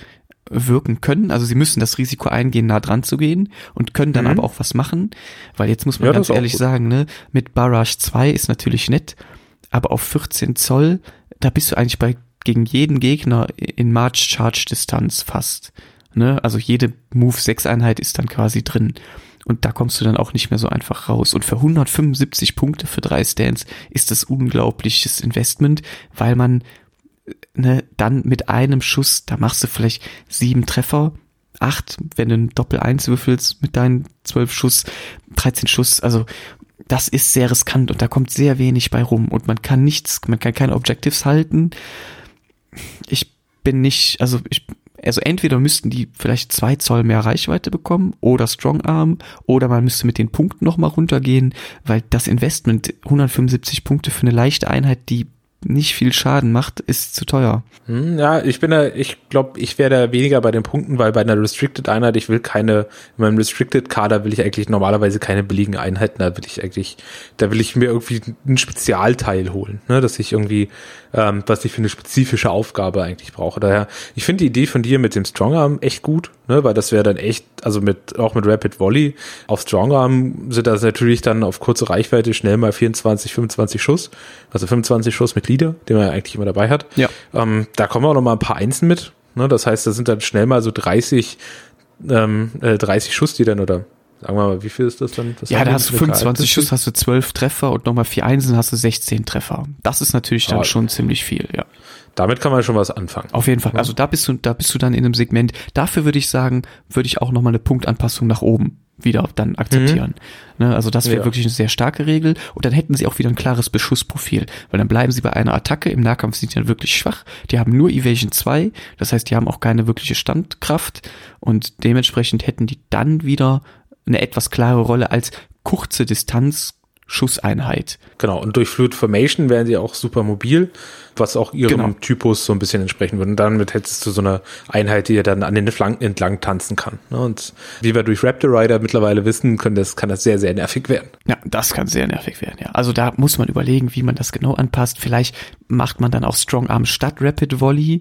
wirken können. Also sie müssen das Risiko eingehen, nah dran zu gehen und können dann mhm. aber auch was machen. Weil jetzt muss man ja, ganz ehrlich sagen, ne, mit Barrage 2 ist natürlich nett, aber auf 14 Zoll, da bist du eigentlich bei gegen jeden Gegner in March Charge Distanz fast. Ne? Also jede Move 6 Einheit ist dann quasi drin. Und da kommst du dann auch nicht mehr so einfach raus. Und für 175 Punkte für drei Stands ist das unglaubliches Investment, weil man ne, dann mit einem Schuss, da machst du vielleicht sieben Treffer, acht, wenn du ein Doppel eins würfelst mit deinen zwölf Schuss, 13 Schuss, also das ist sehr riskant und da kommt sehr wenig bei rum und man kann nichts, man kann keine Objectives halten. Ich bin nicht, also ich also entweder müssten die vielleicht zwei Zoll mehr Reichweite bekommen oder Strong Arm oder man müsste mit den Punkten nochmal runtergehen, weil das Investment 175 Punkte für eine leichte Einheit, die nicht viel Schaden macht, ist zu teuer. Hm, ja, ich bin da, ich glaube, ich wäre da weniger bei den Punkten, weil bei einer Restricted Einheit, ich will keine, in meinem Restricted Kader will ich eigentlich normalerweise keine billigen Einheiten, da will ich eigentlich, da will ich mir irgendwie ein Spezialteil holen, ne, dass ich irgendwie, ähm, was ich für eine spezifische Aufgabe eigentlich brauche. Daher, ich finde die Idee von dir mit dem Strongarm echt gut, ne, weil das wäre dann echt, also mit, auch mit Rapid Volley auf Strongarm sind das natürlich dann auf kurze Reichweite schnell mal 24, 25 Schuss, also 25 Schuss mit Leader, den man ja eigentlich immer dabei hat. Ja. Ähm, da kommen auch noch mal ein paar Einsen mit, ne, das heißt, da sind dann schnell mal so 30, ähm, äh, 30 Schuss, die dann oder sagen wir mal, wie viel ist das dann? Das ja, da hast du 25 Schuss, hast du 12 Treffer und nochmal vier Einsen hast du 16 Treffer. Das ist natürlich dann oh, schon ziemlich viel, ja. Damit kann man schon was anfangen. Auf jeden Fall. Also da bist du, da bist du dann in einem Segment. Dafür würde ich sagen, würde ich auch nochmal eine Punktanpassung nach oben wieder dann akzeptieren. Mhm. Ne, also das wäre ja. wirklich eine sehr starke Regel. Und dann hätten sie auch wieder ein klares Beschussprofil. Weil dann bleiben sie bei einer Attacke. Im Nahkampf sind die dann wirklich schwach. Die haben nur Evasion 2. Das heißt, die haben auch keine wirkliche Standkraft. Und dementsprechend hätten die dann wieder eine etwas klare Rolle als kurze Distanz Schusseinheit. Genau, und durch Fluid Formation wären sie auch super mobil, was auch ihrem genau. Typus so ein bisschen entsprechen würde. Und damit hättest du so eine Einheit, die ja dann an den Flanken entlang tanzen kann. Ne? Und wie wir durch Raptor Rider mittlerweile wissen, können das, kann das sehr, sehr nervig werden. Ja, das kann sehr nervig werden, ja. Also da muss man überlegen, wie man das genau anpasst. Vielleicht macht man dann auch Strong Arm statt Rapid Volley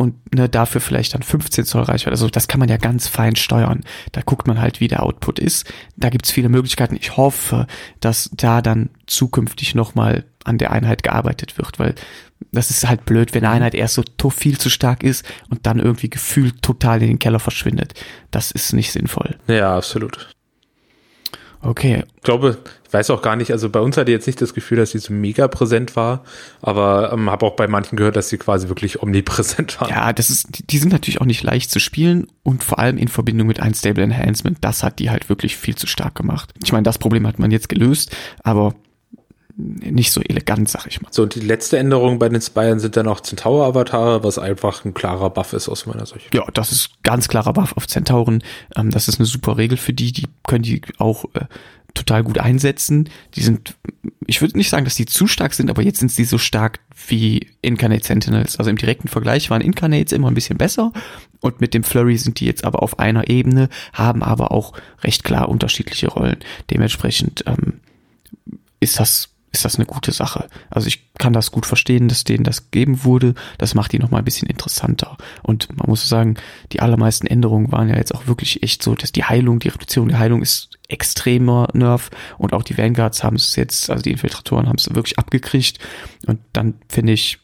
und ne, dafür vielleicht dann 15 Zoll Reichweite. Also das kann man ja ganz fein steuern. Da guckt man halt, wie der Output ist. Da gibt's viele Möglichkeiten. Ich hoffe, dass da dann zukünftig nochmal an der Einheit gearbeitet wird, weil das ist halt blöd, wenn eine Einheit erst so viel zu stark ist und dann irgendwie gefühlt total in den Keller verschwindet. Das ist nicht sinnvoll. Ja, absolut. Okay. Ich glaube, ich weiß auch gar nicht, also bei uns hatte ich jetzt nicht das Gefühl, dass sie so mega präsent war, aber ähm, habe auch bei manchen gehört, dass sie quasi wirklich omnipräsent war. Ja, das ist, die, sind natürlich auch nicht leicht zu spielen und vor allem in Verbindung mit Unstable Enhancement, das hat die halt wirklich viel zu stark gemacht. Ich meine, das Problem hat man jetzt gelöst, aber nicht so elegant, sag ich mal. So, und die letzte Änderung bei den Spyern sind dann auch Centaur-Avatare, was einfach ein klarer Buff ist aus meiner Sicht. Ja, das ist ganz klarer Buff auf Zentauren. Ähm, das ist eine super Regel für die, die können die auch äh, total gut einsetzen. Die sind, ich würde nicht sagen, dass die zu stark sind, aber jetzt sind sie so stark wie Incarnate Sentinels. Also im direkten Vergleich waren Incarnates immer ein bisschen besser und mit dem Flurry sind die jetzt aber auf einer Ebene, haben aber auch recht klar unterschiedliche Rollen. Dementsprechend ähm, ist das ist das eine gute Sache. Also ich kann das gut verstehen, dass denen das gegeben wurde. Das macht die nochmal ein bisschen interessanter. Und man muss sagen, die allermeisten Änderungen waren ja jetzt auch wirklich echt so, dass die Heilung, die Reduzierung der Heilung ist extremer Nerv und auch die Vanguards haben es jetzt, also die Infiltratoren haben es wirklich abgekriegt. Und dann finde ich,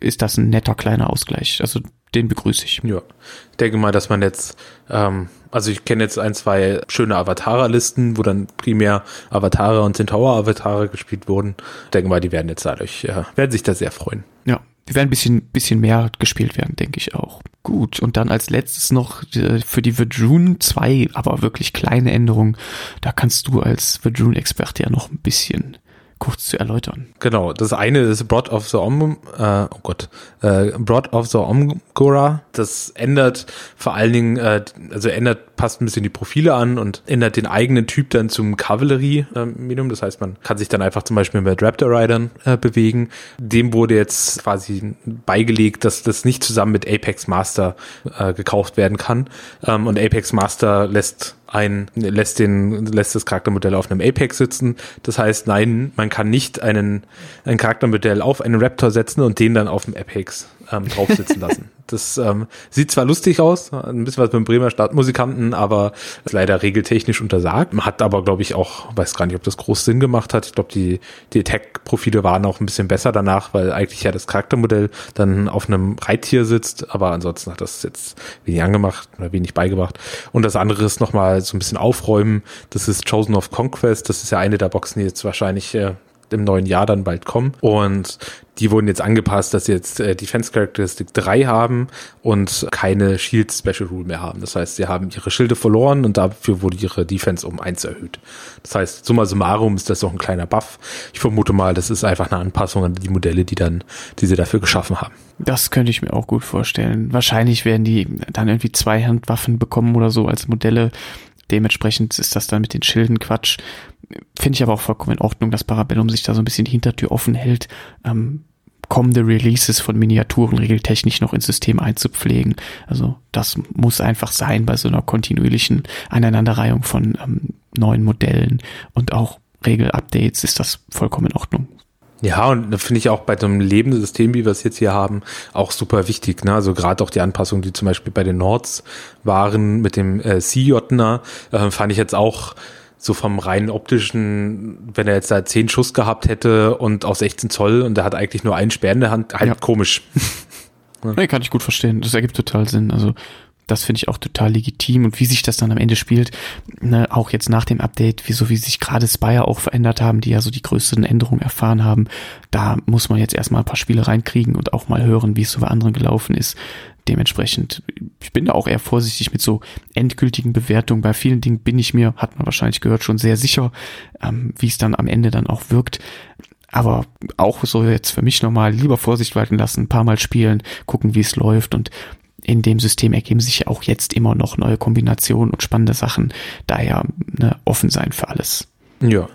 ist das ein netter kleiner Ausgleich. Also den begrüße ich. Ja, ich denke mal, dass man jetzt, ähm, also ich kenne jetzt ein, zwei schöne Avatar-Listen, wo dann primär Avatare und Centaur-Avatare gespielt wurden. Ich denke mal, die werden jetzt dadurch, ja, werden sich da sehr freuen. Ja, die werden ein bisschen, bisschen mehr gespielt werden, denke ich auch. Gut, und dann als letztes noch äh, für die Verdrune zwei, aber wirklich kleine Änderungen. Da kannst du als Verdrune-Experte ja noch ein bisschen kurz zu erläutern. Genau, das eine ist Broad of the Om, äh, oh Gott, äh, Broad of the Omgora. Das ändert vor allen Dingen, äh, also ändert, passt ein bisschen die Profile an und ändert den eigenen Typ dann zum Cavalry-Medium. das heißt, man kann sich dann einfach zum Beispiel mit Raptor Riders äh, bewegen. Dem wurde jetzt quasi beigelegt, dass das nicht zusammen mit Apex Master äh, gekauft werden kann. Ähm, und Apex Master lässt ein, lässt den, lässt das Charaktermodell auf einem Apex sitzen. Das heißt, nein, man kann nicht einen, ein Charaktermodell auf einen Raptor setzen und den dann auf dem Apex ähm, drauf sitzen lassen. <laughs> Das ähm, sieht zwar lustig aus, ein bisschen was mit dem Bremer Stadtmusikanten, aber ist leider regeltechnisch untersagt. Man hat aber, glaube ich, auch, weiß gar nicht, ob das groß Sinn gemacht hat. Ich glaube, die, die Attack-Profile waren auch ein bisschen besser danach, weil eigentlich ja das Charaktermodell dann auf einem Reittier sitzt, aber ansonsten hat das jetzt wenig angemacht oder wenig beigebracht. Und das andere ist nochmal so ein bisschen aufräumen. Das ist Chosen of Conquest. Das ist ja eine der Boxen, die jetzt wahrscheinlich äh, im neuen Jahr dann bald kommen. Und die wurden jetzt angepasst, dass sie jetzt äh, Defense Characteristic 3 haben und keine Shield Special Rule mehr haben. Das heißt, sie haben ihre Schilde verloren und dafür wurde ihre Defense um 1 erhöht. Das heißt, summa summarum ist das auch ein kleiner Buff. Ich vermute mal, das ist einfach eine Anpassung an die Modelle, die dann, die sie dafür geschaffen haben. Das könnte ich mir auch gut vorstellen. Wahrscheinlich werden die dann irgendwie Zweihandwaffen bekommen oder so als Modelle. Dementsprechend ist das dann mit den Schilden Quatsch. Finde ich aber auch vollkommen in Ordnung, dass Parabellum sich da so ein bisschen die Hintertür offen hält, ähm, kommende Releases von Miniaturen regeltechnisch noch ins System einzupflegen. Also das muss einfach sein bei so einer kontinuierlichen Aneinanderreihung von ähm, neuen Modellen und auch Regel-Updates ist das vollkommen in Ordnung. Ja, und da finde ich auch bei so einem lebenden System, wie wir es jetzt hier haben, auch super wichtig. Ne? Also gerade auch die Anpassungen, die zum Beispiel bei den Nords waren mit dem äh, C-Jotner, äh, fand ich jetzt auch so vom rein optischen, wenn er jetzt da 10 Schuss gehabt hätte und aus 16 Zoll und er hat eigentlich nur einen Speer in der Hand, halt ja. komisch. ja. <laughs> Nee, kann ich gut verstehen. Das ergibt total Sinn. Also das finde ich auch total legitim und wie sich das dann am Ende spielt, ne, auch jetzt nach dem Update, wieso wie sich gerade Spire auch verändert haben, die ja so die größten Änderungen erfahren haben, da muss man jetzt erstmal ein paar Spiele reinkriegen und auch mal hören, wie es so bei anderen gelaufen ist. Dementsprechend, ich bin da auch eher vorsichtig mit so endgültigen Bewertungen. Bei vielen Dingen bin ich mir, hat man wahrscheinlich gehört, schon sehr sicher, ähm, wie es dann am Ende dann auch wirkt. Aber auch so jetzt für mich nochmal lieber Vorsicht walten lassen, ein paar Mal spielen, gucken, wie es läuft und in dem System ergeben sich ja auch jetzt immer noch neue Kombinationen und spannende Sachen. Daher ne, offen sein für alles. Ja.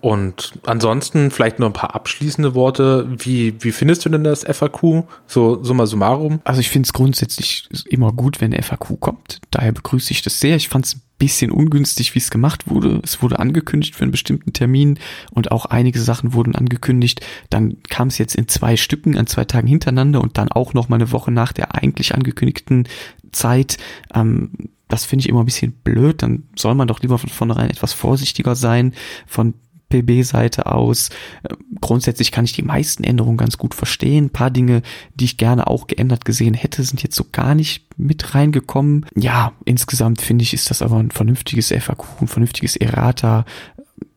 Und ansonsten vielleicht noch ein paar abschließende Worte. Wie, wie findest du denn das FAQ? So summa summarum? Also ich finde es grundsätzlich immer gut, wenn FAQ kommt. Daher begrüße ich das sehr. Ich fand es ein bisschen ungünstig, wie es gemacht wurde. Es wurde angekündigt für einen bestimmten Termin und auch einige Sachen wurden angekündigt. Dann kam es jetzt in zwei Stücken an zwei Tagen hintereinander und dann auch noch mal eine Woche nach der eigentlich angekündigten Zeit. Ähm, das finde ich immer ein bisschen blöd. Dann soll man doch lieber von vornherein etwas vorsichtiger sein. Von PB-Seite aus. Grundsätzlich kann ich die meisten Änderungen ganz gut verstehen. Ein paar Dinge, die ich gerne auch geändert gesehen hätte, sind jetzt so gar nicht mit reingekommen. Ja, insgesamt finde ich, ist das aber ein vernünftiges FAQ, ein vernünftiges Errata.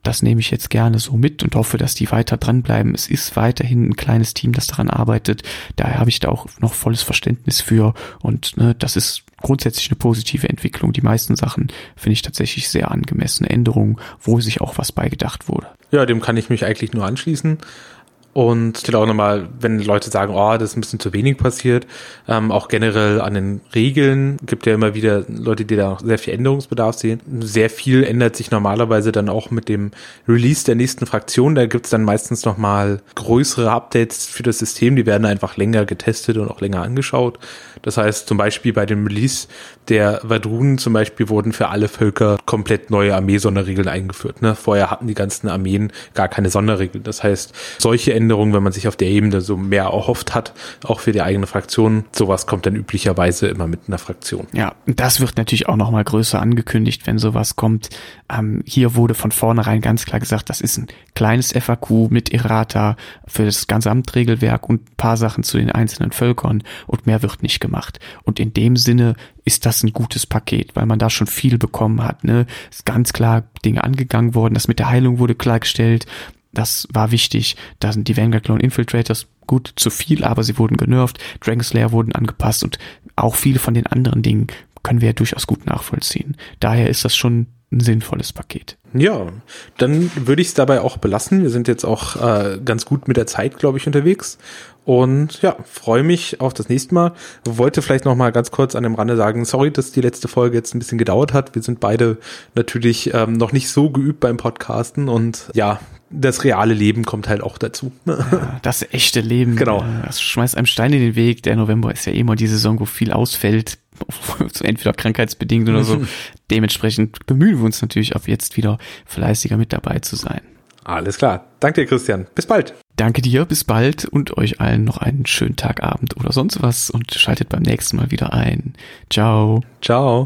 Das nehme ich jetzt gerne so mit und hoffe, dass die weiter dranbleiben. Es ist weiterhin ein kleines Team, das daran arbeitet. Daher habe ich da auch noch volles Verständnis für und ne, das ist grundsätzlich eine positive Entwicklung. Die meisten Sachen finde ich tatsächlich sehr angemessene Änderungen, wo sich auch was beigedacht wurde. Ja, dem kann ich mich eigentlich nur anschließen. Und ich will auch nochmal, wenn Leute sagen, oh, das ist ein bisschen zu wenig passiert, ähm, auch generell an den Regeln gibt ja immer wieder Leute, die da noch sehr viel Änderungsbedarf sehen. Sehr viel ändert sich normalerweise dann auch mit dem Release der nächsten Fraktion. Da gibt's dann meistens nochmal größere Updates für das System, die werden einfach länger getestet und auch länger angeschaut. Das heißt, zum Beispiel bei dem Release der Vadrunen zum Beispiel wurden für alle Völker komplett neue Armee-Sonderregeln eingeführt. Ne? Vorher hatten die ganzen Armeen gar keine Sonderregeln. Das heißt, solche Änderungen, wenn man sich auf der Ebene so mehr erhofft hat, auch für die eigene Fraktion, sowas kommt dann üblicherweise immer mit einer Fraktion. Ja, das wird natürlich auch nochmal größer angekündigt, wenn sowas kommt. Ähm, hier wurde von vornherein ganz klar gesagt, das ist ein kleines FAQ mit Errata für das Gesamtregelwerk und ein paar Sachen zu den einzelnen Völkern und mehr wird nicht gemacht. Und in dem Sinne ist das ein gutes Paket, weil man da schon viel bekommen hat. Ne? Ist ganz klar Dinge angegangen worden, das mit der Heilung wurde klargestellt, das war wichtig. Da sind die Vanguard Clone Infiltrators gut zu viel, aber sie wurden genervt. Dragon Slayer wurden angepasst und auch viele von den anderen Dingen können wir ja durchaus gut nachvollziehen. Daher ist das schon ein sinnvolles Paket. Ja, dann würde ich es dabei auch belassen. Wir sind jetzt auch äh, ganz gut mit der Zeit, glaube ich, unterwegs. Und ja, freue mich auf das nächste Mal. Wollte vielleicht noch mal ganz kurz an dem Rande sagen, sorry, dass die letzte Folge jetzt ein bisschen gedauert hat. Wir sind beide natürlich ähm, noch nicht so geübt beim Podcasten und ja, das reale Leben kommt halt auch dazu. Ja, das echte Leben. Genau. Das schmeißt einem Stein in den Weg. Der November ist ja eh immer die Saison, wo viel ausfällt. <laughs> Entweder krankheitsbedingt oder so. <laughs> Dementsprechend bemühen wir uns natürlich auf jetzt wieder fleißiger mit dabei zu sein. Alles klar. Danke dir, Christian. Bis bald. Danke dir, bis bald und euch allen noch einen schönen Tag, Abend oder sonst was und schaltet beim nächsten Mal wieder ein. Ciao. Ciao.